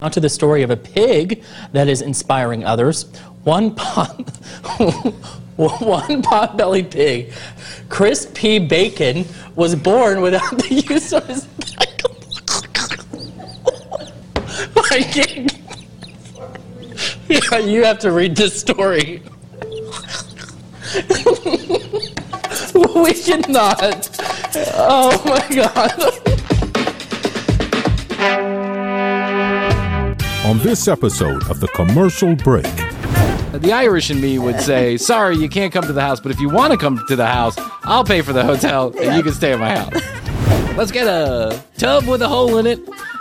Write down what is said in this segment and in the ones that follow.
Now to the story of a pig that is inspiring others. One pot, one pot-bellied pig, Chris P. Bacon, was born without the use of his. Yeah, you have to read this story. we cannot. Oh my god. On this episode of The Commercial Break. The Irish in me would say, sorry, you can't come to the house, but if you want to come to the house, I'll pay for the hotel and you can stay at my house. Let's get a tub with a hole in it,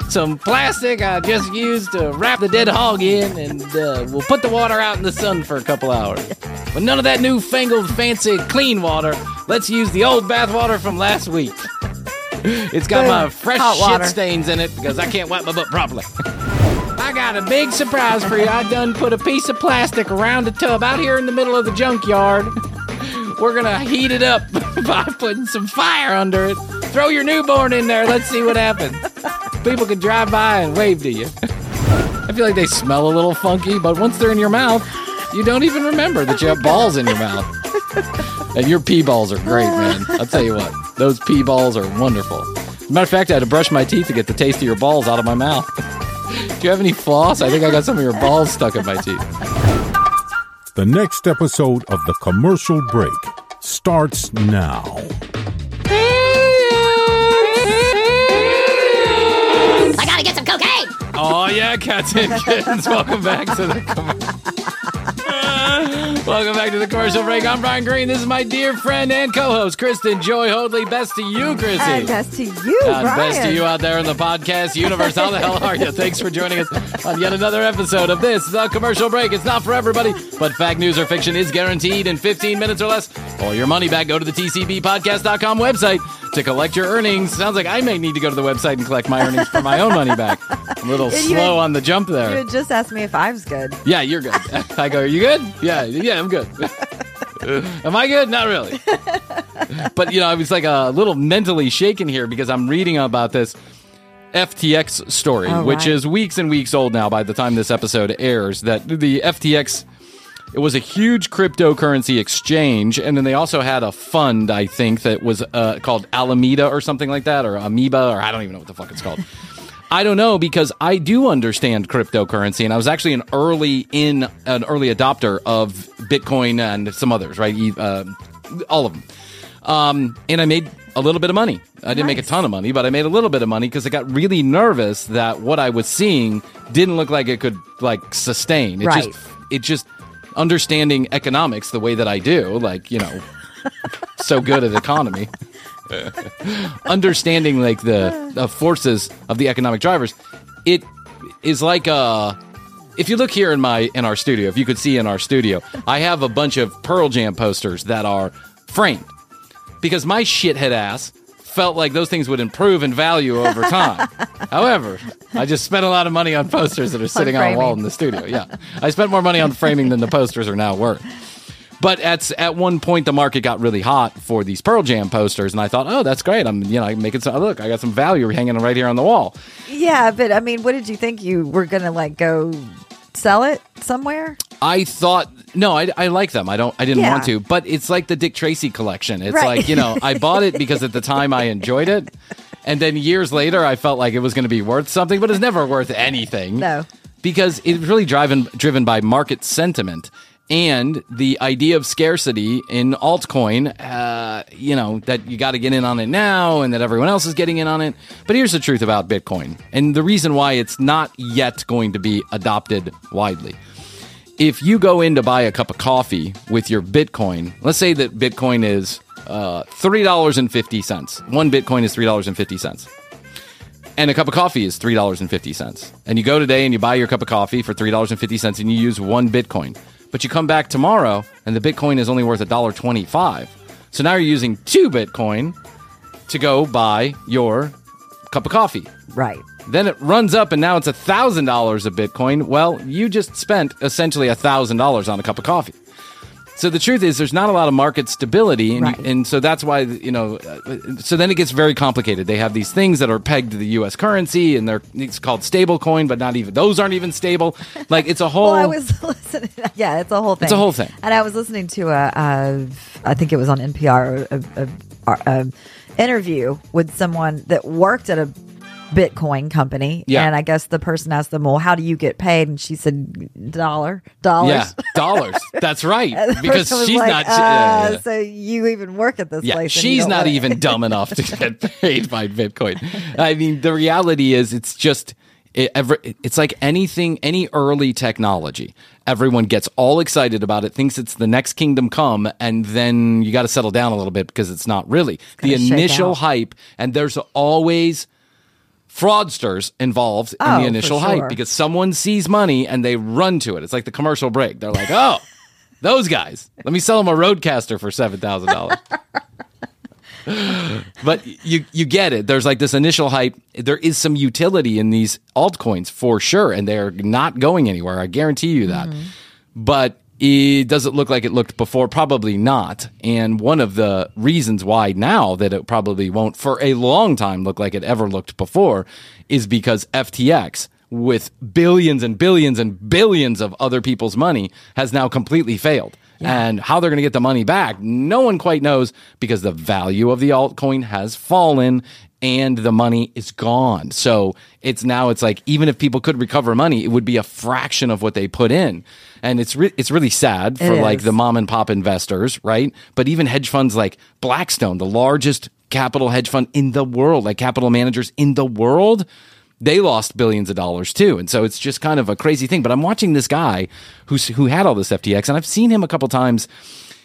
some plastic I just used to wrap the dead hog in, and uh, we'll put the water out in the sun for a couple hours. But none of that newfangled fancy clean water. Let's use the old bath water from last week. It's got my fresh Hot shit water. stains in it because I can't wipe my butt properly. I got a big surprise for you. I done put a piece of plastic around a tub out here in the middle of the junkyard. We're gonna heat it up by putting some fire under it. Throw your newborn in there. Let's see what happens. People can drive by and wave to you. I feel like they smell a little funky, but once they're in your mouth, you don't even remember that you have balls in your mouth. And your pee balls are great, man. I'll tell you what, those pee balls are wonderful. As a matter of fact, I had to brush my teeth to get the taste of your balls out of my mouth. Do you have any floss? I think I got some of your balls stuck in my teeth. The next episode of The Commercial Break starts now. I gotta get some cocaine. Oh yeah, cats and kittens. Welcome back to the com- Welcome back to the commercial break. I'm Bryan Green. This is my dear friend and co-host Kristen Joy Hoadley. Best to you, Krissy. And best to you, And Bryan. best to you out there in the podcast universe. How the hell are you? Thanks for joining us on yet another episode of this, The Commercial Break. It's not for everybody, but fact, news, or fiction is guaranteed in 15 minutes or less. Or your money back. Go to the TCBpodcast.com website to collect your earnings. Sounds like I may need to go to the website and collect my earnings for my own money back. I'm a little You slow had- on the jump You there. had just asked me if I was good. Yeah, you're good. I go, are you good? Yeah, yeah, I'm good. Am I good? Not really. but you know, I was like a little mentally shaken here because I'm reading about this FTX story, Oh, which right. is weeks and weeks old now by the time this episode airs. That the FTX it was a huge cryptocurrency exchange, and then they also had a fund, I think, that was uh, called Alameda or something like that, or Amoeba, or I don't even know what the fuck it's called. I don't know because I do understand cryptocurrency, and I was actually an early in an early adopter of Bitcoin and some others, right? Uh, all of them. Um, and I made a little bit of money. I didn't make a ton of money, but I made a little bit of money because I got really nervous that what I was seeing didn't look like it could like sustain. It Right. just it just understanding economics the way that I do, like, you know, so good at economy. understanding like the, the forces of the economic drivers, it is like uh if you look here in my in our studio, if you could see in our studio, I have a bunch of Pearl Jam posters that are framed because my shithead ass felt like those things would improve in value over time. However, I just spent a lot of money on posters that are sitting on, a wall in the studio. Yeah, I spent more money on framing than the posters are now worth. But at at one point, the market got really hot for these Pearl Jam posters, and I thought, oh, that's great. I'm you know I'm making some look. I got some value hanging right here on the wall. Yeah, but I mean, what did you think you were gonna like go sell it somewhere? I thought no, I, I like them. I don't. I didn't Yeah. want to, but it's like the Dick Tracy collection. It's Right. like you know, I bought it because at the time I enjoyed it, and then years later I felt like it was going to be worth something, but it's never worth anything. No. because it's really driven driven by market sentiment and the idea of scarcity in altcoin. Uh, you know that you got to get in on it now, and that everyone else is getting in on it. But here's the truth about Bitcoin, and the reason why it's not yet going to be adopted widely if you go in to buy a cup of coffee with your Bitcoin, let's say that Bitcoin is uh, $3.50. One Bitcoin is $3.50. And a cup of coffee is $3.50. And you go today and you buy your cup of coffee for $3.50 and you use one Bitcoin. But you come back tomorrow and the Bitcoin is only worth $1.25. So now you're using two Bitcoin to go buy your cup of coffee. Right. Then it runs up and now it's $1,000 a Bitcoin. Well, you just spent essentially $1,000 on a cup of coffee. So the truth is, there's not a lot of market stability, and, Right. and so that's why you know. uh, So then it gets very complicated. They have these things that are pegged to the U.S. currency, and they're it's called stable coin, but not even those aren't even stable. Like it's a whole. Well, I was listening. Yeah, it's a whole thing. It's a whole thing. And I was listening to a, a I think it was on NPR, a, a, a interview with someone that worked at a Bitcoin company. Yeah. And I guess the person asked them, "Well, how do you get paid?" And she said, "Dollar, dollars." yeah, dollars. That's right. Because she's like, not. Uh, yeah, yeah. So you even work at this Yeah, place? she's not even dumb enough to get paid by Bitcoin. I mean, the reality is, it's just it, every, it's like anything, any early technology. Everyone gets all excited about it, thinks it's the next kingdom come, and then you got to settle down a little bit because it's not really the initial hype. And there's always fraudsters involved in Oh, the initial sure. hype because someone sees money and they run to it. It's like the commercial break. They're like, oh. Those guys. Let me sell them a RodeCaster for seven thousand dollars. but you you get it. There's like this initial hype. There is some utility in these altcoins for sure, and they're not going anywhere. I guarantee you that. Mm-hmm. But it does it look like it looked before? Probably not. And one of the reasons why now that it probably won't for a long time look like it ever looked before is because FTX with billions and billions and billions of other people's money has now completely failed. And how they're going to get the money back, no one quite knows because the value of the altcoin has fallen and the money is gone. So it's now it's like even if people could recover money, it would be a fraction of what they put in. And it's re- it's really sad for like the mom and pop investors, right? But even hedge funds like Blackstone, the largest capital hedge fund in the world, like capital managers in the world, they lost billions of dollars too. And so it's just kind of a crazy thing. But I'm watching this guy who's, who had all this FTX, and I've seen him a couple times.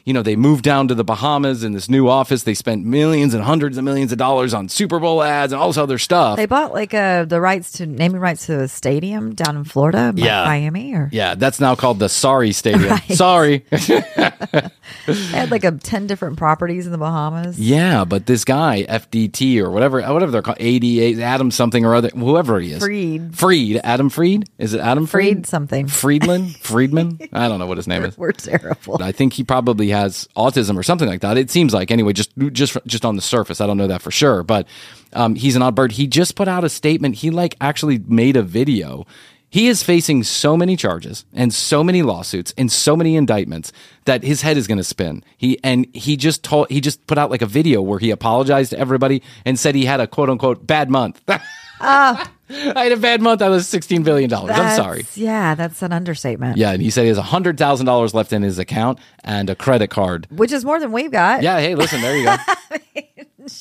You know, they moved down to the Bahamas in this new office. They spent millions and hundreds of millions of dollars on Super Bowl ads and all this other stuff. They bought like uh, the rights to naming rights to a stadium down in Florida, Yeah. Miami, or yeah, that's now called the Sorry Stadium. Right. Sorry. they had like a ten different properties in the Bahamas. Yeah, but this guy FDT or whatever, whatever they're called, ADA, Adam something or other, whoever he is, Freed. Freed, Adam Freed, is it Adam Freed? Freed something. Friedland, Friedman. I don't know what his name is. We're terrible. I think he probably has autism or something like that. It seems like anyway, just just just on the surface. I don't know that for sure, but um, he's an odd bird. He just put out a statement. He like actually made a video. He is facing so many charges and so many lawsuits and so many indictments that his head is going to spin. He and he just told he just put out like a video where he apologized to everybody and said he had a quote unquote bad month. Ah. I had a bad month. I was sixteen billion dollars. I'm sorry. Yeah, that's an understatement. Yeah, and he said he has hundred thousand dollars left in his account and a credit card. Which is more than we've got. Yeah, hey, listen, there you go.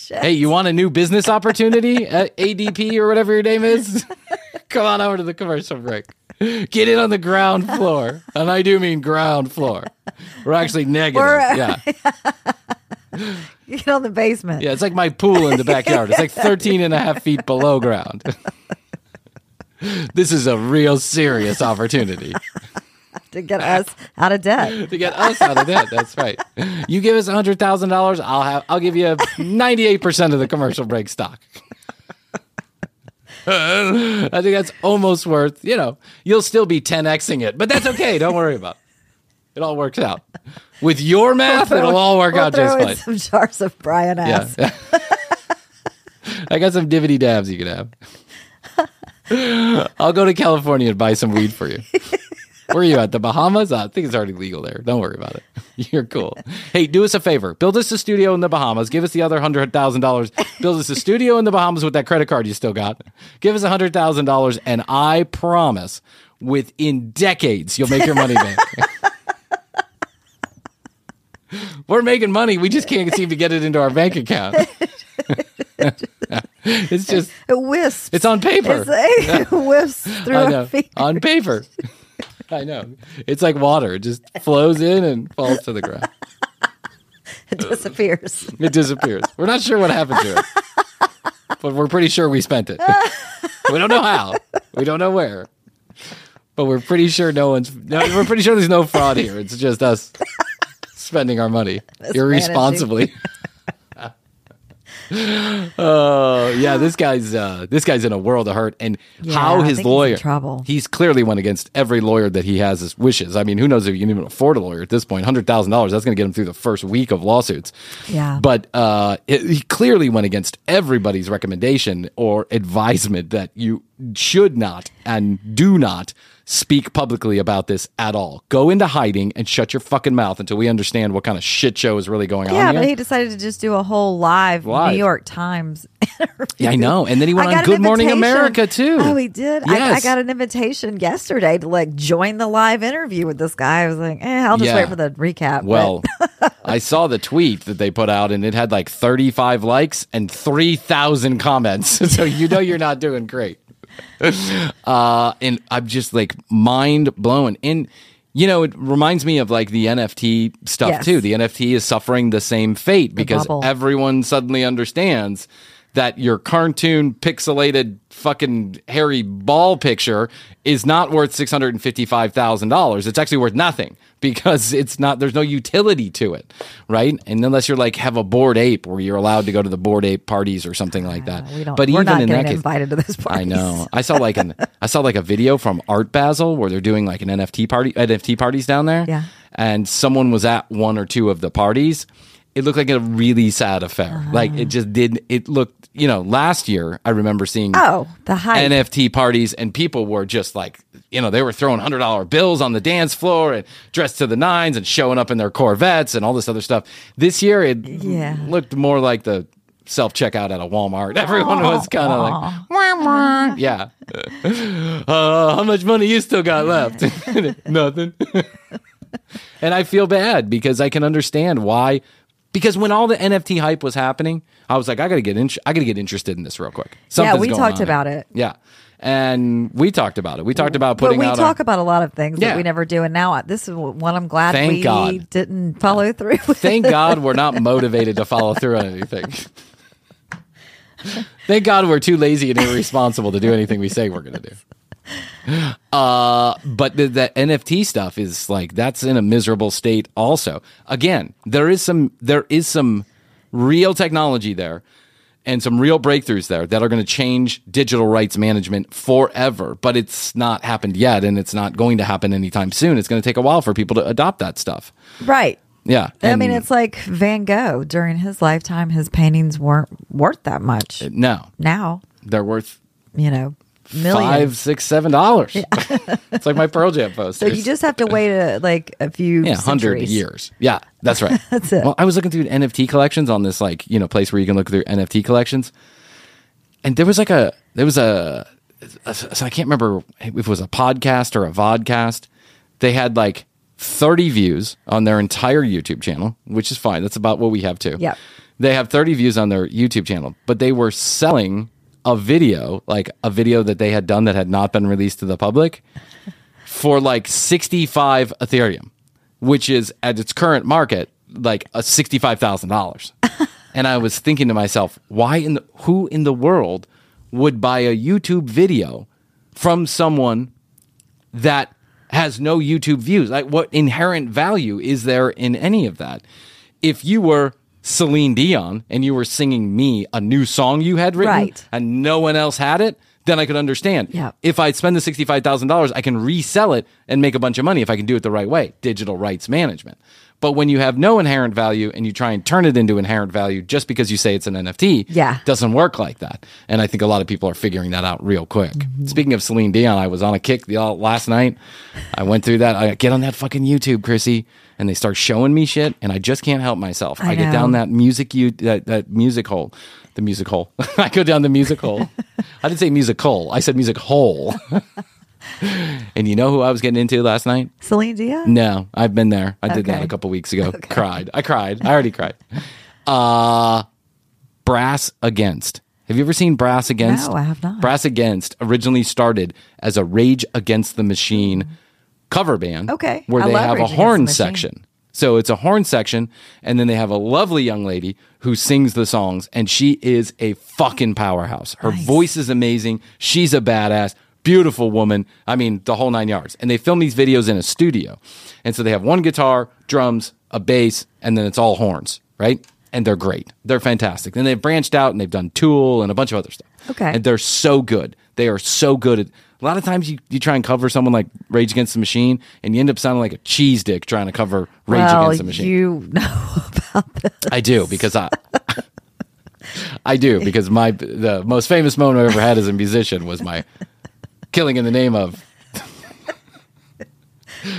hey, you want a new business opportunity at ADP or whatever your name is? Come on over to the commercial break. Get in on the ground floor. And I do mean ground floor. We're actually negative. We're- yeah. You get on the basement. Yeah, it's like my pool in the backyard. It's like 13 and a half feet below ground. this is a real serious opportunity. to get us out of debt. to get us out of debt. That's right. You give us hundred thousand dollars, I'll have I'll give you ninety eight percent of the commercial break stock. I think that's almost worth. You know, you'll still be ten xing it, but that's okay. Don't worry about. it. It all works out. With your math, it'll all work We'll out throw just in fine. some jars of Bryan ass. Yeah. I got some dividend dabs you can have. I'll go to California and buy some weed for you. Where are you at? The Bahamas? I think it's already legal there. Don't worry about it. You're cool. Hey, do us a favor. Build us a studio in the Bahamas. Give us the other hundred thousand dollars. Build us a studio in the Bahamas with that credit card you still got. Give us a hundred thousand dollars, and I promise, within decades, you'll make your money back. We're making money. We just can't seem to get it into our bank account. it's just It wisps. it's on paper. It's, it wisps through I our know. feet. On paper. I know. It's like water. It just flows in and falls to the ground. It disappears. It disappears. We're not sure what happened to it. But we're pretty sure we spent it. We don't know how. We don't know where. But we're pretty sure no one's no, we're pretty sure there's no fraud here. It's just us spending our money irresponsibly. Oh yeah, this guy's uh, this guy's in a world of hurt, and Yeah, how his think he's lawyer trouble. He's clearly went against every lawyer that he has his wishes. I mean, who knows if you can even afford a lawyer at this point? Hundred thousand dollars that's going to get him through the first week of lawsuits. Yeah. but uh, it, he clearly went against everybody's recommendation or advisement that you should not and do not speak publicly about this at all. Go into hiding and shut your fucking mouth until we understand what kind of shit show is really going Yeah, on here. but he decided to just do a whole live, Live. New York Times interview. Yeah, I know. And then he went on Good Morning. America, too. Oh, he did. I, I got an invitation yesterday to like join the live interview with this guy. I was like, eh, I'll just Yeah. wait for the recap. Well, I saw the tweet that they put out, and it had like 35 likes and 3,000 comments. so you know you're not doing great. Uh, and I'm just like mind blown. And you know, it reminds me of like the NFT stuff Yes. too. The NFT is suffering the same fate because everyone suddenly understands that your cartoon pixelated fucking hairy ball picture is not worth $655,000. It's actually worth nothing because it's not there's no utility to it, right? And unless you're like have a Bored Ape where you're allowed to go to the Bored Ape parties or something like that. we don't- but we're even not in getting that case, invited to those I know. I saw like an I saw like a video from Art Basel where they're doing like an NFT party NFT parties down there. Yeah. And someone was at one or two of the parties. It looked like a really sad affair. Uh-huh. Like it just did it looked, you know, last year I remember seeing Oh, the hype. NFT parties and people were just like, you know, they were throwing hundred dollar bills on the dance floor and dressed to the nines and showing up in their Corvettes and all this other stuff. This year it Yeah. looked more like the self checkout at a Walmart. Everyone was kind of like, wah, wah. yeah. Uh, how much money you still got left? Nothing. and I feel bad because I can understand why. Because when all the NFT hype was happening, I was like, I gotta get in- I gotta get interested in this real quick. Something's we talked on here. about it. Yeah, and we talked about it. We talked about but putting we out. talk our, about a lot of things Yeah. that we never do, and now I- this is one I'm glad Thank we God. didn't follow through. with. Thank God we're not motivated to follow through on anything. Thank God we're too lazy and irresponsible to do anything we say we're going to do. Uh, but the, the NFT stuff is like that's in a miserable state. Also, again, there is some there is some real technology there and some real breakthroughs there that are going to change digital rights management forever. But it's not happened yet, and it's not going to happen anytime soon. It's going to take a while for people to adopt that stuff. right. Yeah, I mean, it's like Van Gogh during his lifetime, his paintings weren't worth that much. no, now, they're worth you know, millions. five, six, seven dollars. it's like my Pearl Jam post. so you just have to wait a, like a few yeah, hundred years. Yeah, that's right. That's it. Well, I was looking through NFT collections on this like you know place where you can look through NFT collections, and there was like a there was a, a so I can't remember if it was a podcast or a vodcast. They had like thirty views on their entire YouTube channel, which is fine. That's about what we have too. Yeah. They have 30 views on their YouTube channel, but they were selling a video, like a video that they had done that had not been released to the public, for like 65 Ethereum, which is at its current market like a $65,000. and I was thinking to myself, why in the who in the world would buy a YouTube video from someone that has no YouTube views. Like, what inherent value is there in any of that? If you were Celine Dion and you were singing me a new song you had written Right. and no one else had it, then I could understand. Yeah. If I spend the $65,000, I can resell it and make a bunch of money if I can do it the right way. Digital rights management. But when you have no inherent value and you try and turn it into inherent value just because you say it's an NFT, Yeah. doesn't work like that. And I think a lot of people are figuring that out real quick. Mm-hmm. Speaking of Celine Dion, I was on a kick the, uh, last night. I went through that. I get on that fucking YouTube, Krissy, and they start showing me shit, and I just can't help myself. I, I get down that music you that, that music hole, the music hole. I go down the music hole. I didn't say music musical. I said music hole. and you know who I was getting into last night? Celine Dion? No, I've been there. I did that a couple weeks ago. Cried. I cried. I already cried. Uh Brass Against. Have you ever seen Brass Against? No, I have not. Brass Against originally started as a Rage Against the Machine cover band. Okay. Where I they have Rage a horn section. So it's a horn section, and then they have a lovely young lady who sings the songs, and she is a fucking powerhouse. Her voice is amazing. She's a badass, beautiful woman. I mean, the whole nine yards. And they film these videos in a studio. And so they have one guitar, drums, a bass, and then it's all horns, right? And they're great. They're fantastic. Then they've branched out and they've done Tool and a bunch of other stuff. Okay. And they're so good. They are so good at. A lot of times you, you try and cover someone like Rage Against the Machine, and you end up sounding like a cheese dick trying to cover Rage well, Against the Machine. you know about this. I do because I. I do because my the most famous moment I ever had as a musician was my killing in the name of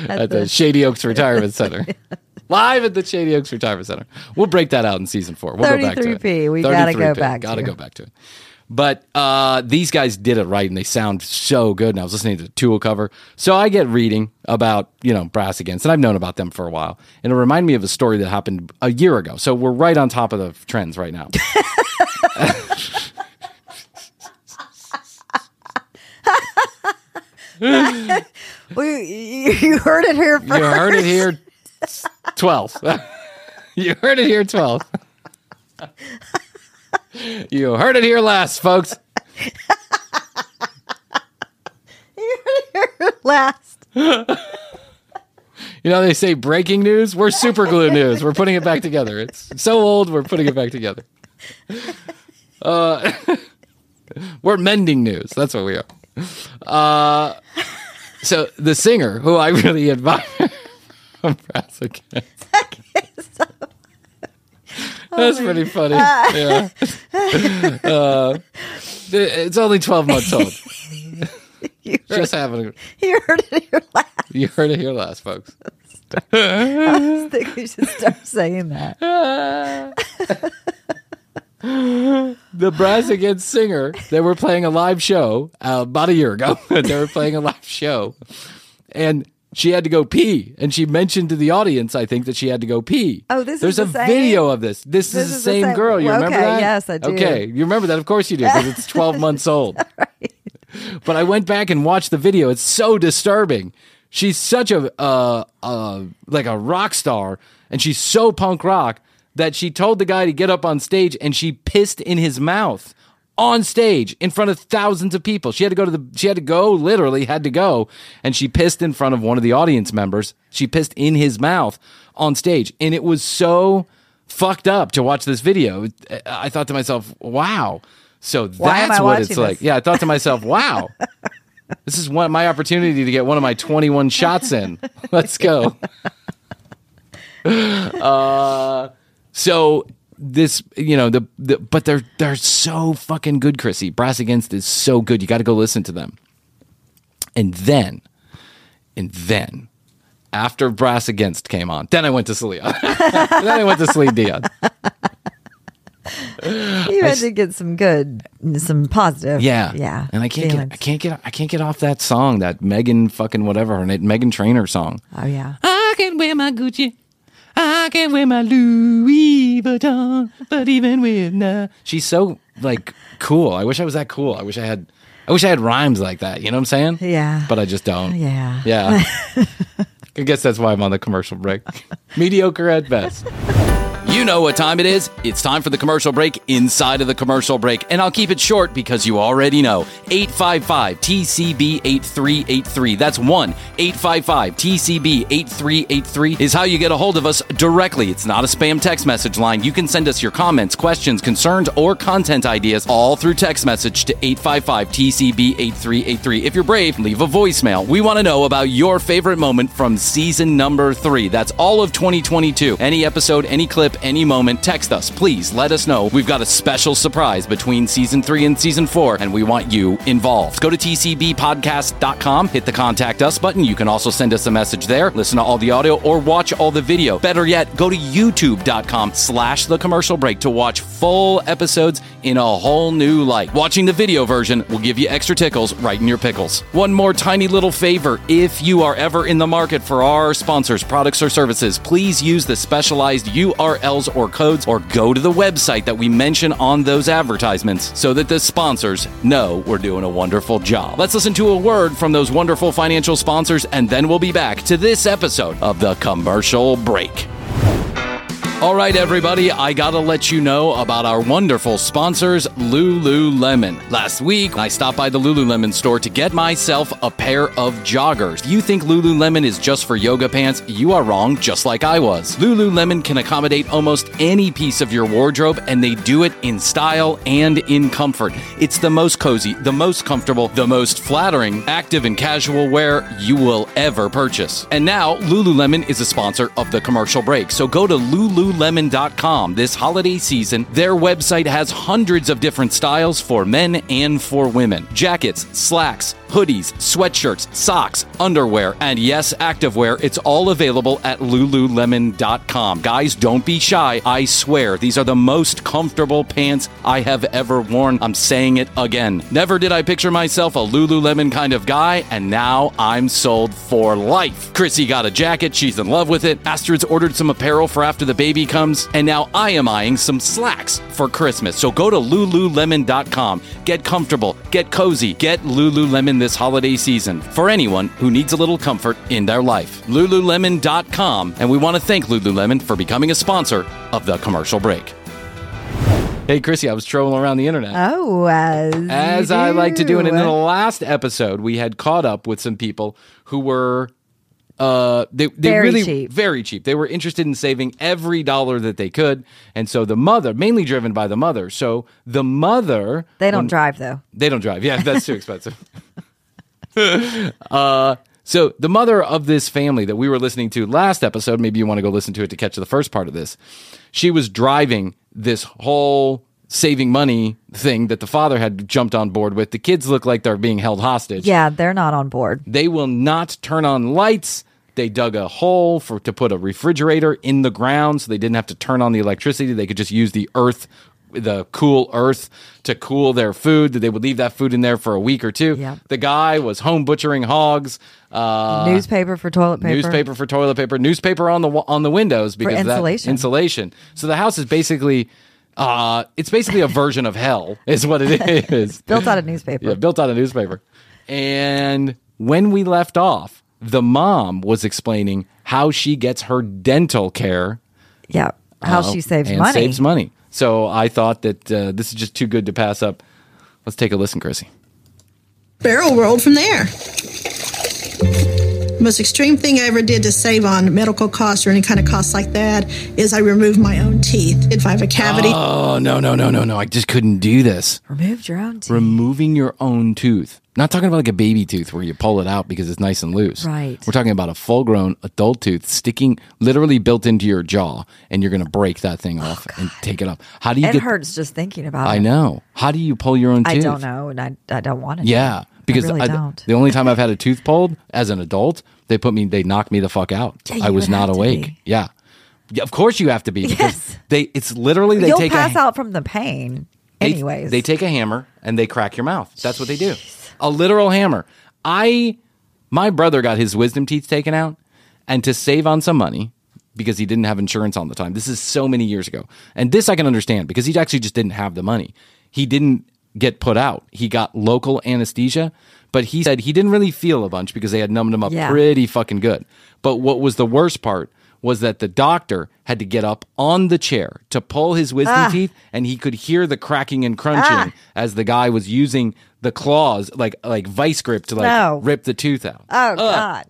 at the Shady Oaks Retirement Center. Live at the Shady Oaks Retirement Center. We'll break that out in season four. We'll go back to it. 33P, we gotta go 33P, back Gotta to. go back to it. But uh, these guys did it right, and they sound so good. And I was listening to the Tool cover, so I get reading about you know Brass Against, and I've known about them for a while. And it reminded me of a story that happened a year ago. So we're right on top of the trends right now. You, you heard it here first. You heard it here, twelve. you heard it here, twelve. you heard it here last, folks. You heard it here last. You know they say breaking news. We're super glue news. We're putting it back together. It's so old. We're putting it back together. Uh, we're mending news. That's what we are. Uh, so the singer who I really admire from Brass. That's pretty funny. Yeah. Uh, it's only twelve months old. You heard, Just having. A, you heard it here last. you heard it here last, folks. I think we should start saying that. The Brass Against singer, they were playing a live show uh, about a year ago. they were playing a live show, and she had to go pee. And she mentioned to the audience, I think, that she had to go pee. Oh, this is There's the a same- video of this. This, This is the is the same same- girl. You well, remember okay, that? yes, I do. Okay, you remember that? Of course you do, because it's 12 months old. But I went back and watched the video. It's so disturbing. She's such a uh, uh, like a rock star, and she's so punk rock that she told the guy to get up on stage, and she pissed in his mouth on stage in front of thousands of people. She had to go to the. She had to go. Literally had to go, and she pissed in front of one of the audience members. She pissed in his mouth on stage, and it was so fucked up to watch this video. I thought to myself, "Wow." So that's what it's watching like. Yeah, I thought to myself, "Wow." This is one my opportunity to get one of my 21 shots in. Let's go. Uh, so this, you know, the, the but they're they're so fucking good, Krissy. Brass Against is so good. You got to go listen to them. And then, and then, after Brass Against came on, then I went to Celine. then I went to Celine Dion. You had to get some good, some positive. Yeah, Yeah. And I can't feelings. get I can't get I can't get off that song, that Meghan fucking whatever her name, Meghan Trainor song. Oh, yeah. I can wear my Gucci. I can wear my Louis Vuitton, but even with no, she's so like cool. I wish I was that cool. I wish I had, I wish I had rhymes like that. You know what I'm saying? Yeah. But I just don't. Yeah. Yeah. I guess that's why I'm on the commercial break. Mediocre at best. You know what time it is. It's time for the commercial break inside of the commercial break. And I'll keep it short because you already know. 855 TCB 8383. That's 1 855 TCB 8383 is how you get a hold of us directly. It's not a spam text message line. You can send us your comments, questions, concerns, or content ideas all through text message to 855 TCB 8383. If you're brave, leave a voicemail. We want to know about your favorite moment from season number three. That's all of 2022. Any episode, any clip, any moment, text us. Please let us know. We've got a special surprise between season three and season four, and we want you involved. Go to tcbpodcast.com, hit the contact us button. You can also send us a message there, listen to all the audio, or watch all the video. Better yet, go to youtube.com slash the commercial break to watch full episodes in a whole new light. Watching the video version will give you extra tickles right in your pickles. One more tiny little favor if you are ever in the market for our sponsors, products, or services, please use the specialized URLs or codes or go to the website that we mention on those advertisements so that the sponsors know we're doing a wonderful job. Let's listen to a word from those wonderful financial sponsors and then we'll be back to this episode of the commercial break. All right, everybody, I gotta let you know about our wonderful sponsors, Lululemon. Last week, I stopped by the Lululemon store to get myself a pair of joggers. You think Lululemon is just for yoga pants? You are wrong, just like I was. Lululemon can accommodate almost any piece of your wardrobe, and they do it in style and in comfort. It's the most cozy, the most comfortable, the most flattering, active, and casual wear you will ever purchase. And now, Lululemon is a sponsor of the commercial break. So go to Lululemon lululemon.com this holiday season. Their website has hundreds of different styles for men and for women jackets, slacks, hoodies, sweatshirts, socks, underwear, and yes, activewear. It's all available at lululemon.com. Guys, don't be shy. I swear, these are the most comfortable pants I have ever worn. I'm saying it again. Never did I picture myself a Lululemon kind of guy, and now I'm sold for life. Krissy got a jacket. She's in love with it. Astrid's ordered some apparel for after the baby comes, and now I am eyeing some slacks for Christmas. So go to lululemon.com. Get comfortable, get cozy, get Lululemon this holiday season for anyone who needs a little comfort in their life. Lululemon.com, and we want to thank Lululemon for becoming a sponsor of the commercial break. Hey, Krissy, I was trolling around the internet. Oh, as, As I like to do. And in the last episode, we had caught up with some people who were. Uh, they, they Very really cheap. very cheap. They were interested in saving every dollar that they could, and so the mother, mainly driven by the mother. So the mother, They don't drive though. they don't drive. Yeah, that's too expensive. uh, so the mother of this family that we were listening to last episode, maybe you want to go listen to it to catch the first part of this. She was driving this whole saving money thing that the father had jumped on board with. The kids look like they're being held hostage. Yeah, they're not on board. They will not turn on lights. They dug a hole for to put a refrigerator in the ground so they didn't have to turn on the electricity. They could just use the earth, the cool earth to cool their food. That they would leave that food in there for a week or two. Yep. The guy was home butchering hogs. Uh, newspaper for toilet paper. newspaper for toilet paper, newspaper on the on the windows because of that insulation. insulation. So the house is basically, uh, it's basically a version of hell, is what it is. built out of newspaper. Yeah, built out of newspaper. And when we left off, the mom was explaining how she gets her dental care. Yeah. How uh, she saves and money. Saves money. So I thought that uh, this is just too good to pass up. Let's take a listen, Krissy. barrel rolled from there. The most extreme thing I ever did to save on medical costs or any kind of costs like that is I removed my own teeth. If I have a cavity, Oh no no no no no! I just couldn't do this. Removed your own teeth. Removing your own tooth. Not talking about like a baby tooth where you pull it out because it's nice and loose. Right. We're talking about a full-grown adult tooth sticking, literally built into your jaw, and you're going to break that thing oh, off and take it off. How do you it get? hurts just thinking about I it. I know. How do you pull your own tooth? I don't know, and I, I don't want to. Yeah, because I really I- don't. the only time I've had a tooth pulled as an adult, they put me, they knocked me the fuck out. Yeah, I was not awake. Yeah. yeah, of course you have to be because Yes. they. It's literally they You'll take pass a, out from the pain. they- Anyways, they take a hammer and they crack your mouth. That's what they do. A literal hammer. I, my brother got his wisdom teeth taken out, and to save on some money because he didn't have insurance on the time. This is so many years ago, and this I can understand because he actually just didn't have the money. He didn't get put out. He got local anesthesia, but he said he didn't really feel a bunch because they had numbed him up Yeah. pretty fucking good. But what was the worst part was that the doctor had to get up on the chair to pull his wisdom Ah. teeth, and he could hear the cracking and crunching as the guy was using the claws, like like vice grip, to like No. rip the tooth out. Oh God.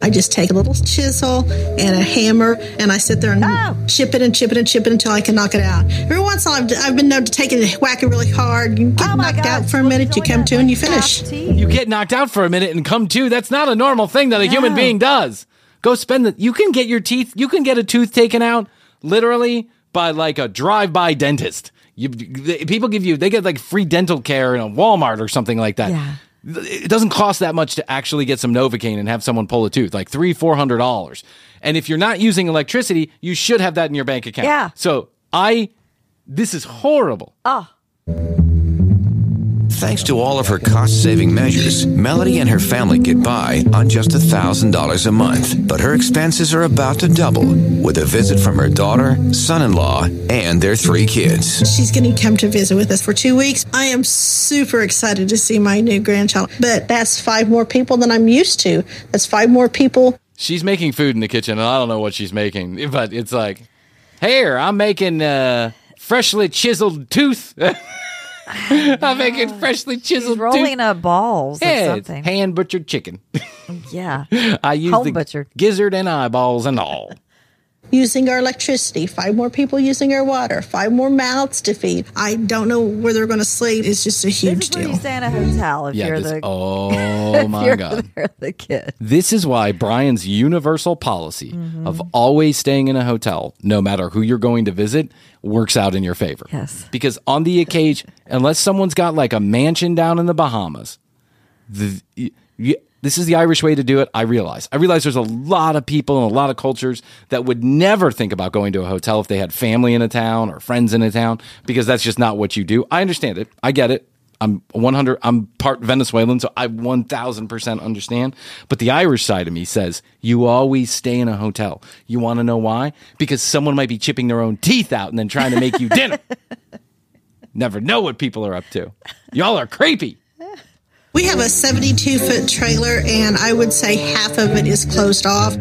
I just take a little chisel and a hammer and I sit there and Oh. chip it and chip it and chip it until I can knock it out. Every once in a while, I've, I've been known to take it and whack it really hard. You get Oh knocked God. out for a minute, you come to and you finish. You get knocked out for a minute and come to. That's not a normal thing that a human being does. Go spend the. You can get your teeth. You can get a tooth taken out literally by like a drive-by dentist. You they, people give you. They get like free dental care in a Walmart or something like that. Yeah. It doesn't cost that much to actually get some Novocaine and have someone pull a tooth, like three, four hundred dollars. And if you're not using electricity, you should have that in your bank account. Yeah. So I, this is horrible. Ah. Thanks to all of her cost saving measures, Melody and her family get by on just $1,000 a month. But her expenses are about to double with a visit from her daughter, son in law, and their three kids. She's going to come to visit with us for two weeks. I am super excited to see my new grandchild, but that's five more people than I'm used to. That's five more people. she's making food in the kitchen and I don't know what she's making, but it's like, here, I'm making uh, freshly chiseled tooth. I'm making freshly chiseled rolling tooth. up balls or Yeah, something. hand butchered chicken. Yeah. I use Home the butchered. gizzard and eyeballs and all. Using our electricity, five more people using our water, five more mouths to feed. I don't know where they're going to sleep. It's just a This huge is where deal. you stay in a hotel if Yeah, you're this, the oh if my you're god. the kid. This is why Bryan's universal policy Mm-hmm. of always staying in a hotel, no matter who you're going to visit, works out in your favor. Yes. Because on the occasion, unless someone's got like a mansion down in the Bahamas, the, y- y- this is the Irish way to do it. I realize. I realize there's a lot of people and a lot of cultures that would never think about going to a hotel if they had family in a town or friends in a town because that's just not what you do. I understand it. I get it. I'm 100. I'm part Venezuelan, so I 1,000% understand. But the Irish side of me says you always stay in a hotel. You want to know why? Because someone might be chipping their own teeth out and then trying to make you dinner. Never know what people are up to. Y'all are creepy. We have a 72 foot trailer, and I would say half of it is closed off.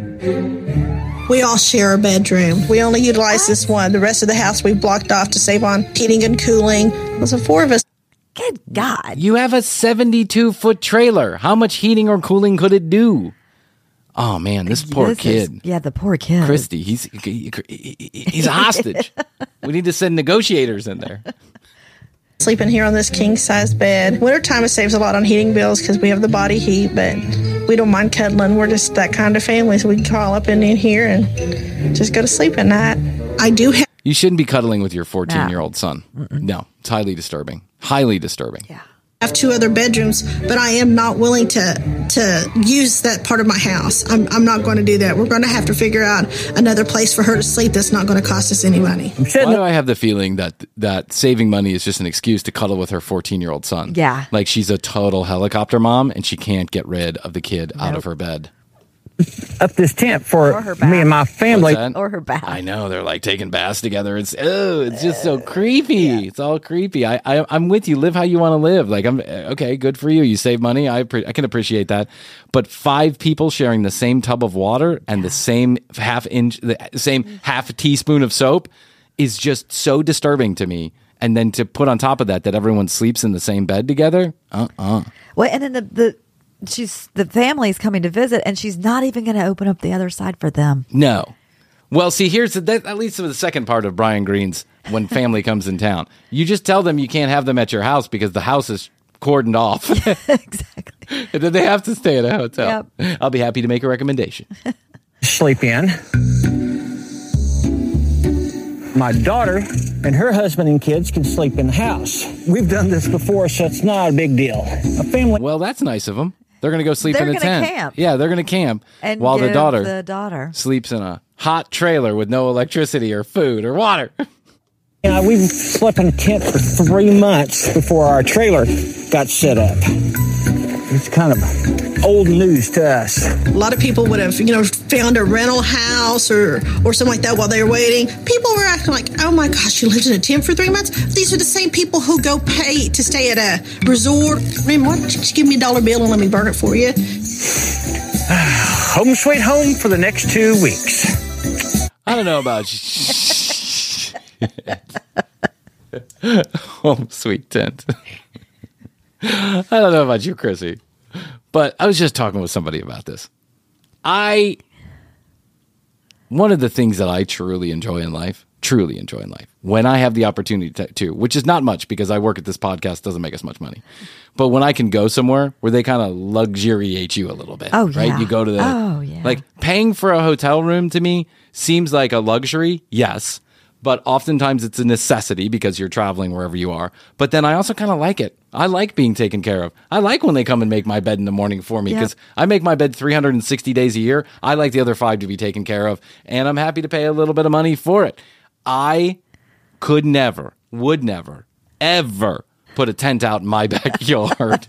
We all share a bedroom. We only utilize this one. The rest of the house we blocked off to save on heating and cooling. There's a four of us. Good God. You have a 72 foot trailer. How much heating or cooling could it do? Oh man, this poor This is- kid. yeah, the poor kid. Christy, he's he- he- he's a hostage. we need to send negotiators in there. Sleeping here on this king size bed. Wintertime it saves a lot on heating bills because we have the body heat, but we don't mind cuddling. We're just that kind of family, so we can crawl up in, in here and just go to sleep at night. I do have. You shouldn't be cuddling with your 14 year old son. No, it's highly disturbing. Highly disturbing. Yeah. Have two other bedrooms, but I am not willing to to use that part of my house. I'm, I'm not going to do that. We're going to have to figure out another place for her to sleep that's not going to cost us any money. Why do I have the feeling that that saving money is just an excuse to cuddle with her 14 year old son? Yeah. Like she's a total helicopter mom and she can't get rid of the kid out of her bed. Up this tent for Or her back. me and my family. Or her bath. I know they're like taking baths together. It's oh, it's just so creepy. It's all creepy. I, I I'm with you. Live how you want to live. Like I'm okay. Good for you. You save money. I appre- I can appreciate that. But five people sharing the same tub of water and the same half inch, the same half teaspoon of soap is just so disturbing to me. And then to put on top of that that everyone sleeps in the same bed together. Uh uh Well, and then the, the she's the family's coming to visit, and she's not even going to open up the other side for them. No. Well, see, here's the, that, that leads to the second part of Bryan Green's when family comes in town. You just tell them you can't have them at your house because the house is cordoned off. exactly. and then they have to stay at a hotel. Yep. I'll be happy to make a recommendation. sleep in. My daughter and her husband and kids can sleep in the house. We've done this before, so it's not a big deal. A family. Well, that's nice of them. They're going to go sleep They're in a gonna tent. camp. Yeah, they're going to camp And while the daughter the daughter. sleeps in a hot trailer with no electricity or food or water. Yeah, we slept in a tent for three months before our trailer got set up. It's kind of old news to us. A lot of people would have, you know, found a rental house or or something like that while they were waiting. People were acting like, "Oh my gosh, you lived in a tent for three months." These are the same people who go pay to stay at a resort. I mean, why don't you just give me a dollar bill and let me burn it for you? Home sweet home for the next two weeks. I don't know about you. home sweet tent. I don't know about you, Krissy, but I was just talking with somebody about this. I one of the things that I truly enjoy in life, truly enjoy in life, when I have the opportunity to, to which is not much because I work at this podcast doesn't make us much money, but when I can go somewhere where they kind of luxuriate you a little bit, Oh, right? yeah. You go to the Oh, yeah. like paying for a hotel room to me seems like a luxury, yes, but oftentimes it's a necessity because you're traveling wherever you are. But then I also kind of like it. I like being taken care of. I like when they come and make my bed in the morning for me Yep. because I make my bed 360 days a year. I like the other five to be taken care of, and I'm happy to pay a little bit of money for it. I could never, would never, ever put a tent out in my backyard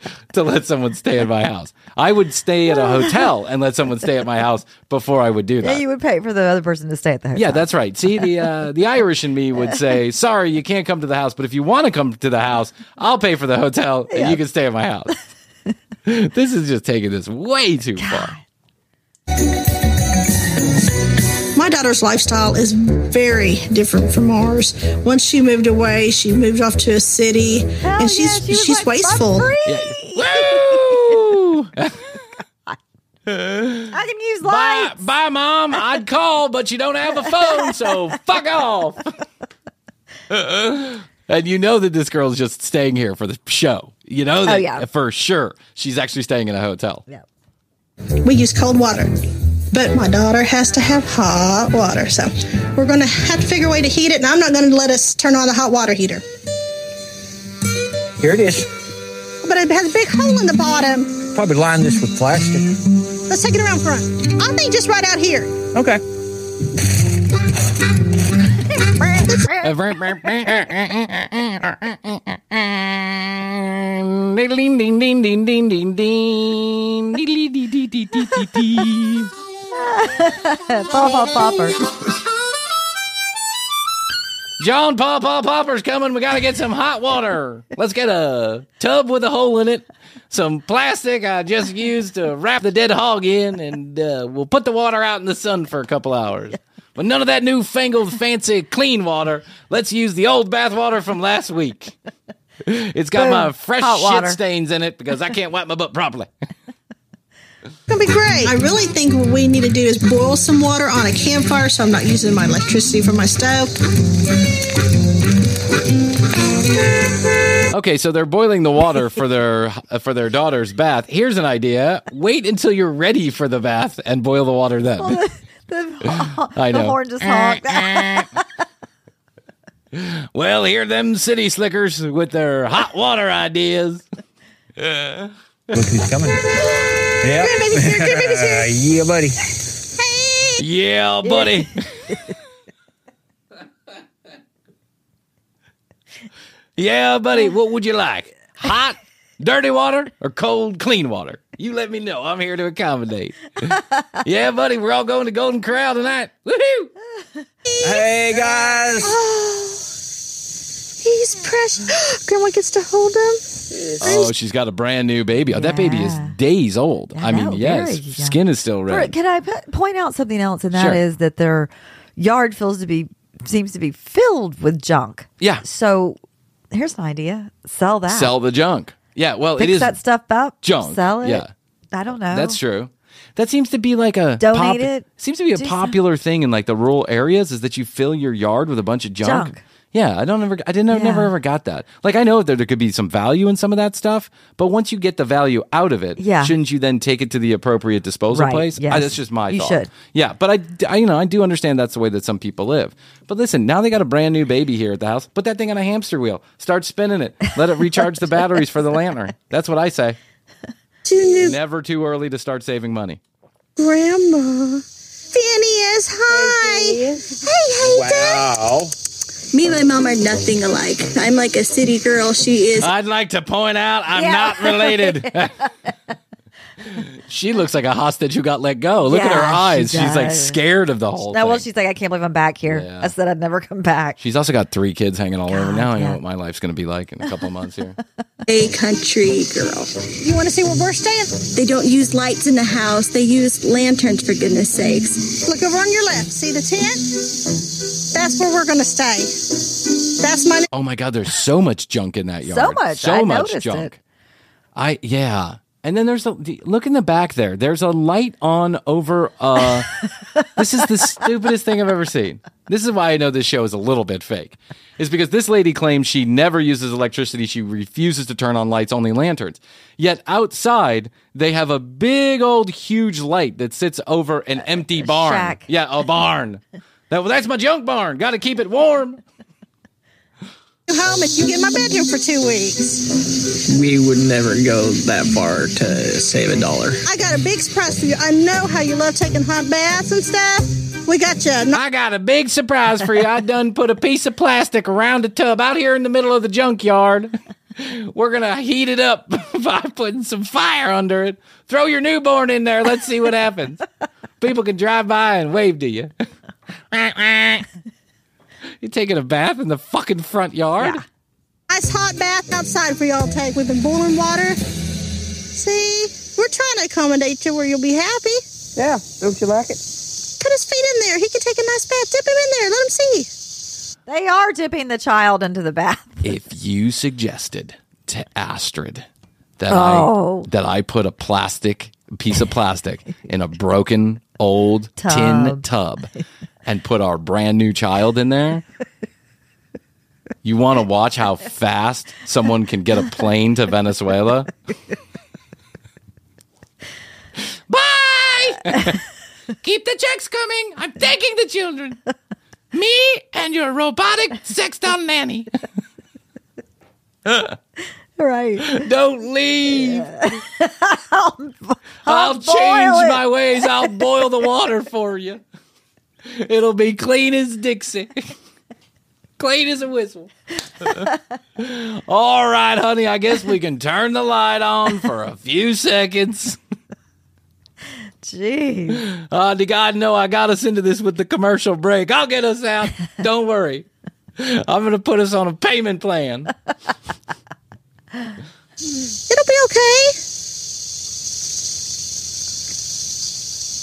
to let someone stay at my house. I would stay at a hotel and let someone stay at my house before I would do Yeah, that. you would pay for the other person to stay at the hotel. Yeah, that's right. See, the uh, the Irish in me would say, "Sorry, you can't come to the house, but if you want to come to the house, I'll pay for the hotel and you can stay at my house." this is just taking this way too far. My daughter's lifestyle is very different from ours. Once she moved away, she moved off to a city, Hell and she's yeah, she she's like, wasteful. "I'm. Woo! I can use bye, lights. bye, mom. I'd call, but you don't have a phone, so fuck off. and you know that this girl's just staying here for the show. You know oh, that Oh, yeah. for sure. She's actually staying in a hotel. Yeah. We use cold water, but my daughter has to have hot water. So we're going to have to figure a way to heat it, and I'm not going to let us turn on the hot water heater. Here it is. But it has a big hole in the bottom. Probably line this with plastic. Let's take it around front. I think just right out here. Okay. Ding ding ding ding ding ding ding. Dee dee dee dee Paw Paw Popper. John Paw Paw Popper's coming. We got to get some hot water. Let's get a tub with a hole in it, some plastic I just used to wrap the dead hog in, and uh, we'll put the water out in the sun for a couple hours. But none of that newfangled fancy clean water. Let's use the old bath water from last week. It's got Boom. my fresh Hot shit water. stains in it because I can't wipe my butt properly. It's gonna be great. I really think what we need to do is boil some water on a campfire so I'm not using my electricity for my stove. Okay, so they're boiling the water for their uh, for their daughter's bath. Here's an idea: wait until you're ready for the bath and boil the water then. The, I the know. horn just honked. Well, here them city slickers with their hot water ideas. Look who's coming. Yep. yeah, buddy. Hey. Yeah, buddy. yeah, buddy. What would you like? Hot, dirty water or cold, clean water? You let me know. I'm here to accommodate. yeah, buddy. We're all going to Golden Corral tonight. Woohoo! Hey, guys. He's precious. Grandma gets to hold him. Oh, she's got a brand new baby. Oh, that baby is days old. I, I know, mean, yes, very young. skin is still red. Can I point out something else? And that is Sure. that their yard feels to be seems to be filled with junk. Yeah. So here's an idea: sell that. Sell the junk. Yeah, well, Fix it is that stuff up. junk. Sell it. Yeah. I don't know. That's true. That seems to be like a Donate it. Seems to be a Do popular thing in like the rural areas is that you fill your yard with a bunch of junk. Junk. Yeah, I don't ever. I didn't. I never ever got that. Like I know that there could be some value in some of that stuff, but once you get the value out of it, Yeah. shouldn't you then take it to the appropriate disposal Right, place? yes. I, that's just my You thought. should. Yeah, but I, I, you know, I do understand that's the way that some people live. But listen, now they got a brand new baby here at the house. Put that thing on a hamster wheel. Start spinning it. Let it recharge the batteries for the lantern. That's what I say. Two Never too early to start saving money. grandma. Phineas, hi. Hey, hey, Wow. Me and my mom are nothing alike. I'm like a city girl. She is. I'd like to point out I'm not related. She looks like a hostage who got let go. Look at her Yeah, she eyes. She's like scared of the whole No, thing. well, she's like, I can't believe I'm back here. Yeah. I said I'd never come back. She's also got three kids hanging all over. God, Now I know what my life's going to be like in a couple months here. A country girl. You want to see where we're staying? They don't use lights in the house. They use lanterns, for goodness sakes. Look over on your left. See the tent? That's where we're going to stay. That's my. Oh my God, there's so much junk in that yard. So much. So I much noticed junk. it. I yeah. And then there's a look in the back there. There's a light on over. Uh, this is the stupidest thing I've ever seen. This is why I know this show is a little bit fake. Is because this lady claims she never uses electricity. She refuses to turn on lights, only lanterns. Yet outside they have a big old huge light that sits over an empty barn. shack. Yeah, a barn. that, well, that's my junk barn. Got to keep it warm. home if you get my bedroom for two weeks. We would never go that far to save a dollar. I got a big surprise for you. I know how you love taking hot baths and stuff. We got you. I got a big surprise for you. I done put a piece of plastic around the tub out here in the middle of the junkyard. We're gonna heat it up by putting some fire under it. Throw your newborn in there. Let's see what happens. People can drive by and wave to you. you taking a bath in the fucking front yard? nice hot bath outside for y'all to take. We've been boiling water. See, we're trying to accommodate you where you'll be happy. Yeah, don't you like it? Put his feet in there. He can take a nice bath. Dip him in there. Let him see. They are dipping the child into the bath. If you suggested to Astrid that Oh. I that I put a plastic piece of plastic in a broken old tin Tub. And put our brand new child in there, you want to watch how fast someone can get a plane to Venezuela? Bye. Keep the checks coming. I'm taking the children. Me and your robotic sex doll nanny. Right. Don't leave. I'll, I'll change it. my ways. I'll boil the water for you. It'll be clean as Dixie. clean as a whistle. All right, honey. I guess we can turn the light on for a few seconds. Gee. Uh, do God know I got us into this with the commercial break? I'll get us out. Don't worry. I'm going to put us on a payment plan. It'll be okay.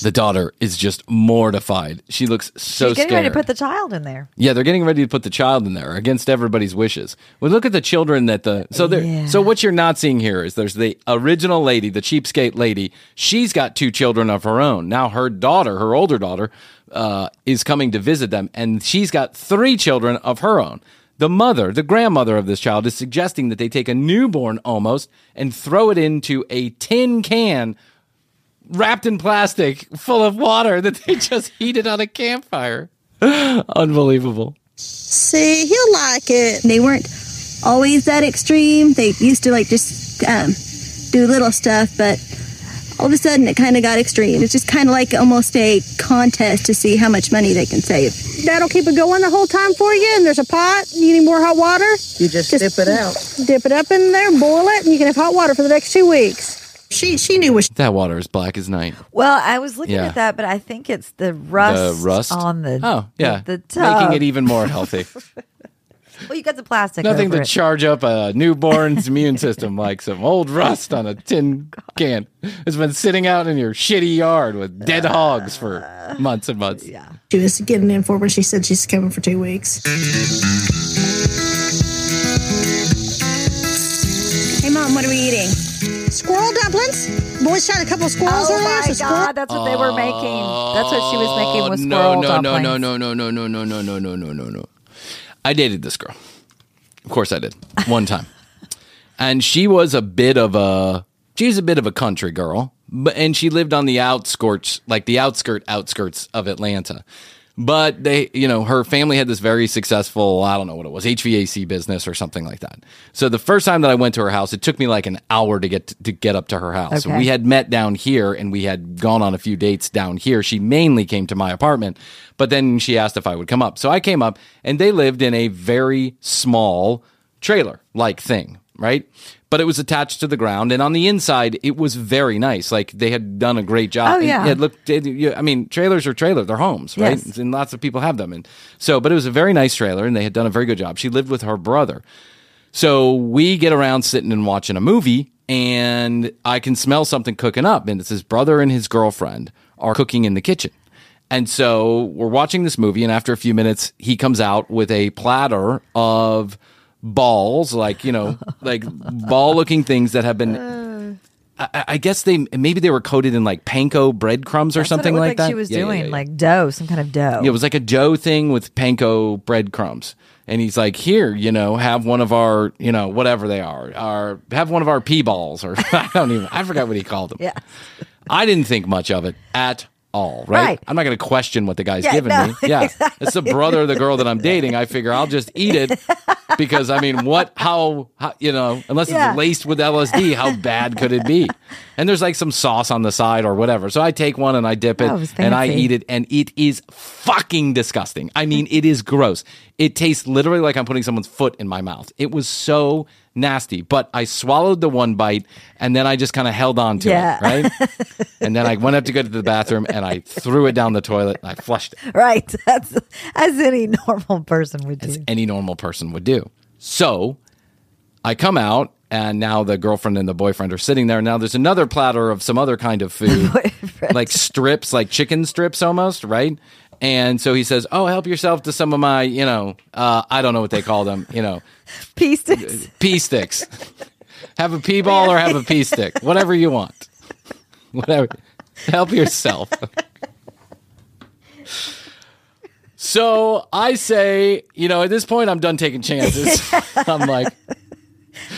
The daughter is just mortified. She looks so She's getting scared. ready to put the child in there. Yeah, they're getting ready to put the child in there against everybody's wishes. Well, look at the children that the so there. Yeah. So what you're not seeing here is there's the original lady, the cheapskate lady. She's got two children of her own. Now her daughter, her older daughter, uh, is coming to visit them, and she's got three children of her own. The mother, the grandmother of this child, is suggesting that they take a newborn almost and throw it into a tin can wrapped in plastic full of water that they just heated on a campfire. Unbelievable. See, he'll like it. They weren't always that extreme. They used to like just um, do little stuff, but all of a sudden it kind of got extreme. It's just kind of like almost a contest to see how much money they can save. That'll keep it going the whole time for you. And there's a pot. You need more hot water? You just, dip it out. Dip it up in there, boil it, and you can have hot water for the next two weeks. She she knew what. She, That water is black as night. Well, I was looking Yeah. at that, but I think it's the rust, the rust on the oh yeah, the, the tub. making it even more healthy. well, you got the plastic. Nothing over to it. charge up a newborn's immune system like some old rust on a tin can. It's been sitting out in your shitty yard with dead uh, hogs for months and months. Yeah. she was getting in for when she said she's coming for two weeks. Dumplings. Boys shot a couple of squirrels Oh earlier. my so squirrel- god, that's what they were making. That's what she was making with squirrel Oh, no, no, dumplings. no, no, no, no, no, no, no, no, no, no, no, no. I dated this girl. Of course I did. One time. and she was a bit of a she's a bit of a country girl, but and she lived on the outskirts, like the outskirt outskirts of Atlanta. But they, you know, her family had this very successful, I don't know what it was, HVAC business or something like that. So the first time that I went to her house, it took me like an hour to get to get up to her house. Okay. We had met down here and we had gone on a few dates down here. She mainly came to my apartment, but then she asked if I would come up. So I came up and they lived in a very small trailer like thing, right? but it was attached to the ground, and on the inside, it was very nice. Like they had done a great job. Oh, yeah. It looked. It, I mean, trailers are trailers; they're homes, right? Yes. And lots of people have them, and so. But it was a very nice trailer, and they had done a very good job. She lived with her brother, so we get around sitting and watching a movie, and I can smell something cooking up, and it's his brother and his girlfriend are cooking in the kitchen. And so we're watching this movie, and after a few minutes, he comes out with a platter of balls, like you know, like ball-looking things that have been. Uh. I, I guess they maybe they were coated in like panko breadcrumbs or That's something like, like that. She was Yeah, doing yeah, yeah. like dough, some kind of dough. Yeah, it was like a dough thing with panko breadcrumbs. And he's like, here, you know, have one of our, you know, whatever they are, our have one of our pea balls, or I don't even, I forgot what he called them. Yeah. I didn't think much of it at all, right? Right. I'm not going to question what the guy's Yeah, giving no, me. Yeah. exactly. It's the brother of the girl that I'm dating. I figure I'll just eat it because, I mean, what, how, how you know, unless Yeah. it's laced with LSD, how bad could it be? And there's like some sauce on the side or whatever. So I take one and I dip it Oh, and I eat it and it is fucking disgusting. I mean, it is gross. It tastes literally like I'm putting someone's foot in my mouth. It was so nasty, but I swallowed the one bite and then I just kind of held on to Yeah. it, right? and then I went up to go to the bathroom and I threw it down the toilet and I flushed it right. That's as any normal person would do. as any normal person would do. So I come out, and now the girlfriend and the boyfriend are sitting there. Now there's another platter of some other kind of food, like strips, like chicken strips almost, right? And so he says, "Oh, help yourself to some of my, you know, uh, I don't know what they call them, you know, Pea sticks. pea sticks. have a pea ball or have a pea stick, whatever you want. Whatever. Help yourself." So I say, you know, at this point, I'm done taking chances. I'm like,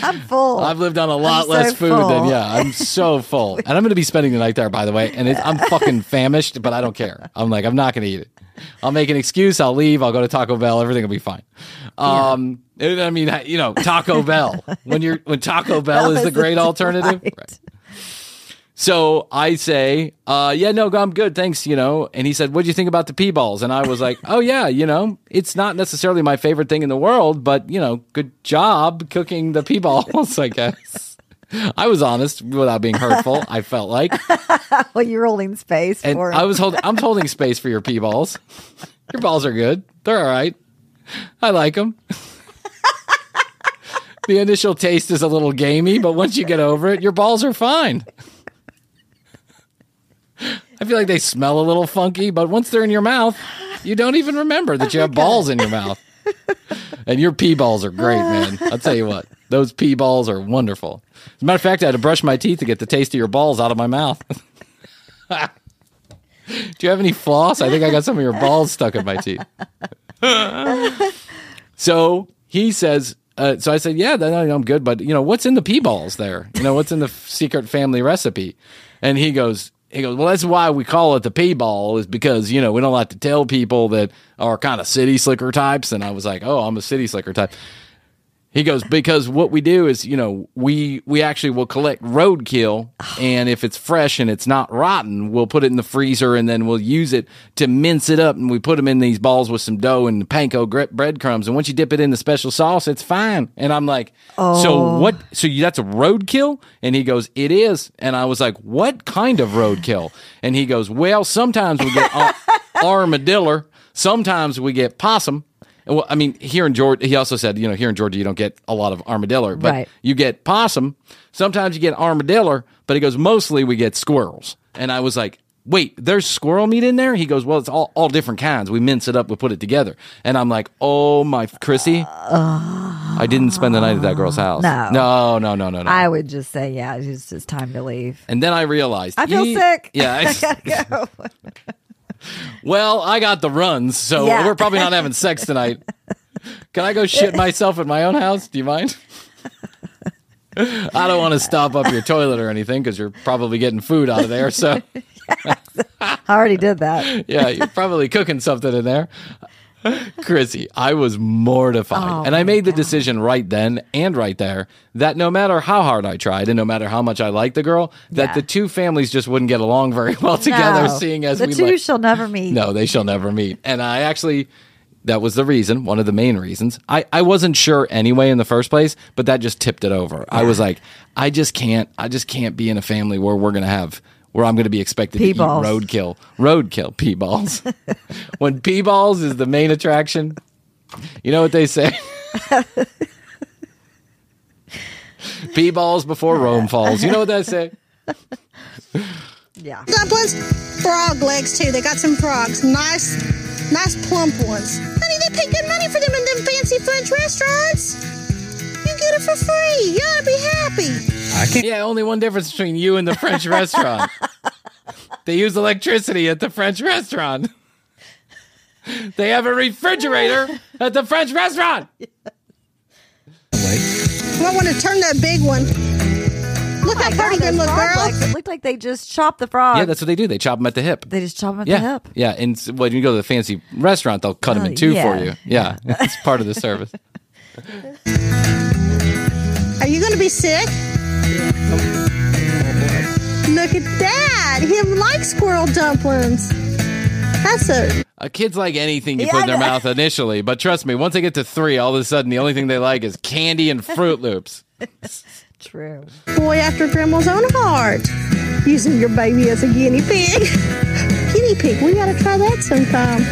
I'm full. I've lived on a lot so less food than yeah. I'm so full, and I'm going to be spending the night there, by the way. And it's, I'm fucking famished, but I don't care. I'm like, I'm not going to eat it. I'll make an excuse. I'll leave. I'll go to Taco Bell. Everything will be fine. Um, and I mean, you know, Taco Bell when you're when Taco Bell is the great alternative. Right. So I say, uh, yeah, no, I'm good, thanks. You know, and he said, what do you think about the pea balls?" And I was like, "Oh yeah, you know, it's not necessarily my favorite thing in the world, but you know, good job cooking the pea balls." I guess I was honest without being hurtful. I felt like, well, you're holding space and for I was holding. I'm holding space for your pea balls. Your balls are good. They're all right. I like them. the initial taste is a little gamey, but once you get over it, your balls are fine. I feel like they smell a little funky, but once they're in your mouth, you don't even remember that you have balls in your mouth. And your pee balls are great, man. I'll tell you what, those pee balls are wonderful. As a matter of fact, I had to brush my teeth to get the taste of your balls out of my mouth. Do you have any floss? I think I got some of your balls stuck in my teeth. so he says, uh, so I said, yeah, I'm good. But you know, what's in the pee balls there? You know, what's in the secret family recipe? And he goes, he goes, well, that's why we call it the pea ball is because, you know, we don't like to tell people that are kind of city slicker types. And I was like, oh, I'm a city slicker type. He goes because what we do is, you know, we we actually will collect roadkill, and if it's fresh and it's not rotten, we'll put it in the freezer, and then we'll use it to mince it up, and we put them in these balls with some dough and panko gre- breadcrumbs, and once you dip it in the special sauce, it's fine. And I'm like, oh. so what? So you, that's a roadkill? And he goes, it is. And I was like, what kind of roadkill? And he goes, well, sometimes we get ar- armadillo, sometimes we get possum. Well, I mean, here in Georgia, he also said, you know, here in Georgia, you don't get a lot of armadillo, but Right. you get possum. Sometimes you get armadillo, but he goes, mostly we get squirrels. And I was like, wait, there's squirrel meat in there? He goes, well, it's all, all different kinds. We mince it up, we put it together. And I'm like, oh my, Krissy, I didn't spend the night at that girl's house. No. No, no, no, no, no. I would just say, yeah, it's just time to leave. and then I realized, I feel sick. Yeah. I gotta go. Well, I got the runs, so Yeah. we're probably not having sex tonight. Can I go shit myself at my own house? Do you mind? I don't want to stop up your toilet or anything because you're probably getting food out of there. So, I already did that. yeah, you're probably cooking something in there. Krissy, I was mortified. Oh, and I made the decision right then and right there that no matter how hard I tried and no matter how much I liked the girl, that Yeah. the two families just wouldn't get along very well together, No. seeing as the we two like- shall never meet. No, they shall never meet. And I actually, that was the reason, one of the main reasons. I, I wasn't sure anyway in the first place, but that just tipped it over. I was like, I just can't, I just can't be in a family where we're going to have, where I'm going to be expected Pea to balls. eat roadkill, roadkill pea balls. when pea balls is the main attraction, you know what they say? pea balls before Rome falls. You know what they say? Yeah. Dumplings, frog legs too. They got some frogs. Nice, nice plump ones. Honey, they pay good money for them in them fancy French restaurants. You get it for free. You ought to be happy. I can't. Yeah, only one difference between you and the French restaurant. they use electricity at the French restaurant. They have a refrigerator at the French restaurant. I want to turn that big one. Look how pretty them look, Frog girl. legs, It looked like they just chopped the frog. Yeah, that's what they do. They chop them at the hip. they just chop them at yeah, the hip. yeah. And s- when you go to the fancy restaurant, they'll cut them Oh, in two yeah. for you. Yeah, it's part of the service. be sick? Look at that. Him like squirrel dumplings. That's a. Uh, kids like anything you Yeah, put in their mouth initially, but trust me, once they get to three, all of a sudden the only thing they like is candy and Froot Loops. True. boy after grandma's own heart. Using your baby as a guinea pig. guinea pig, we gotta try that sometime.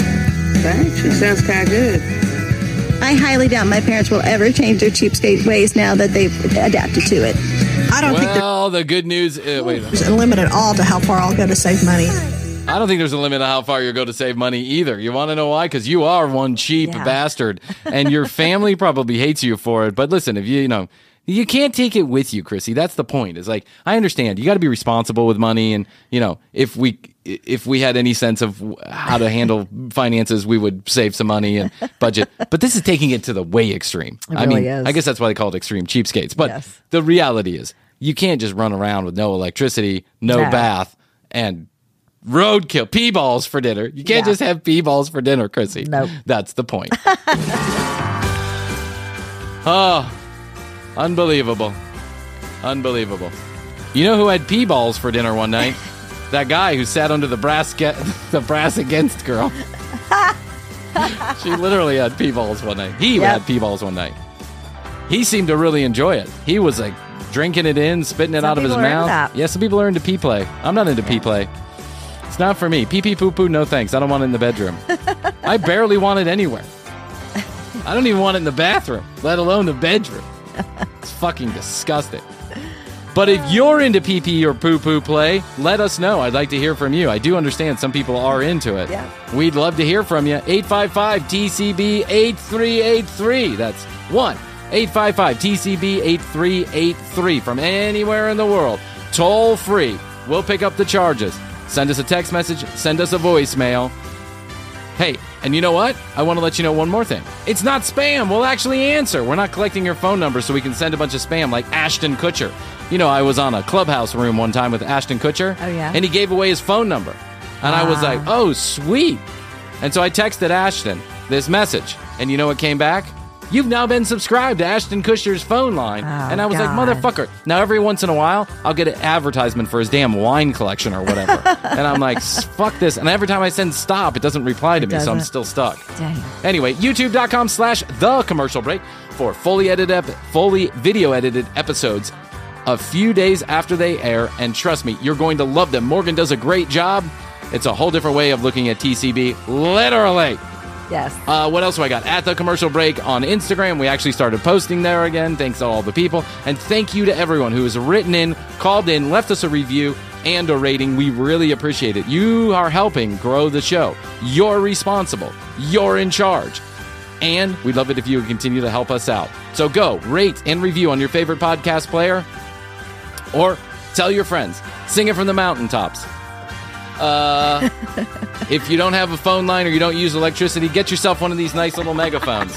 That actually sounds kind of good. I highly doubt my parents will ever change their cheapskate ways now that they've adapted to it. I don't think Well, the good news. Uh, wait, there's a limit at all to how far I'll go to save money. I don't think there's a limit to how far you'll go to save money either. You want to know why? Because you are one cheap Yeah. bastard, and your family probably hates you for it. But listen, if you you know. You can't take it with you, Krissy. That's the point. Is like I understand you got to be responsible with money, and you know if we if we had any sense of how to handle finances, we would save some money and budget. But this is taking it to the way extreme. I mean, is. I guess that's why they call it extreme cheapskates. But Yes. the reality is, you can't just run around with no electricity, no, No. bath, and roadkill pea balls for dinner. You can't Yeah. just have pea balls for dinner, Krissy. Nope. That's the point. oh, unbelievable. Unbelievable. You know who had pea balls for dinner one night? That guy who sat under the brass ge- the brass against girl. she literally had pee balls one night. He Yep. had pee balls one night. He seemed to really enjoy it. He was like drinking it in, spitting it Some out of his people are into mouth. that. Yeah, some people are into pee play. I'm not into pee play. It's not for me. Pee pee poo poo, no thanks. I don't want it in the bedroom. I barely want it anywhere. I don't even want it in the bathroom, let alone the bedroom. It's fucking disgusting. But if you're into pee pee or poo poo play, let us know. I'd like to hear from you. I do understand some people are into it. Yeah. We'd love to hear from you. 855 TCB 8383. That's 1 855 TCB 8383 from anywhere in the world. Toll free. We'll pick up the charges. Send us a text message, send us a voicemail. Hey, and you know what? I want to let you know one more thing. It's not spam. We'll actually answer. We're not collecting your phone number so we can send a bunch of spam like Ashton Kutcher. You know, I was on a clubhouse room one time with Ashton Kutcher. Oh, yeah? And he gave away his phone number. And I was like, oh, sweet. And so I texted Ashton this message. And you know what came back? You've now been subscribed to Ashton Kutcher's phone line. Oh, and I was God. like, motherfucker. Now, every once in a while, I'll get an advertisement for his damn wine collection or whatever. and I'm like, fuck this. And every time I send stop, it doesn't reply to me. So I'm still stuck. Dang. Anyway, youtube.com slash the commercial break for fully edited, ep- fully video edited episodes a few days after they air. And trust me, you're going to love them. Morgan does a great job. It's a whole different way of looking at TCB, literally. Yes. Uh, what else do I got? At the commercial break on Instagram. We actually started posting there again. Thanks to all the people. And thank you to everyone who has written in, called in, left us a review and a rating. We really appreciate it. You are helping grow the show. You're responsible. You're in charge. And we'd love it if you would continue to help us out. So go, rate, and review on your favorite podcast player. Or tell your friends. Sing it from the mountaintops. Uh, if you don't have a phone line or you don't use electricity, get yourself one of these nice little megaphones.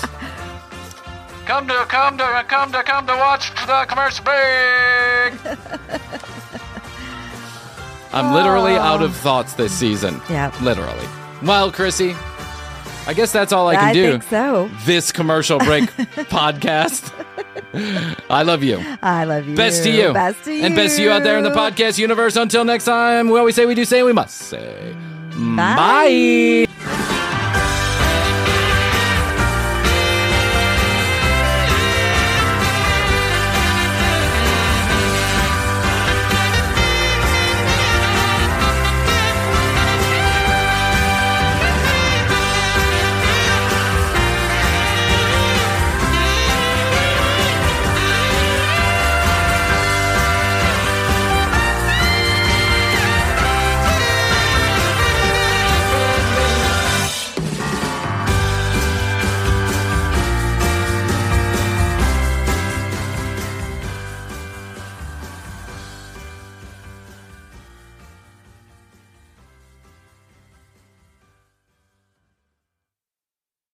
come to, come to, come to, come to watch the commercial break. I'm literally out of thoughts this season. Yeah. Literally. Well, Krissy, I guess that's all I can do. I do. think so. This commercial break podcast. I love you. I love you. Best to you. Best to you. And best to you out there in the podcast universe. Until next time, we always say we do say we must say. Bye. Bye.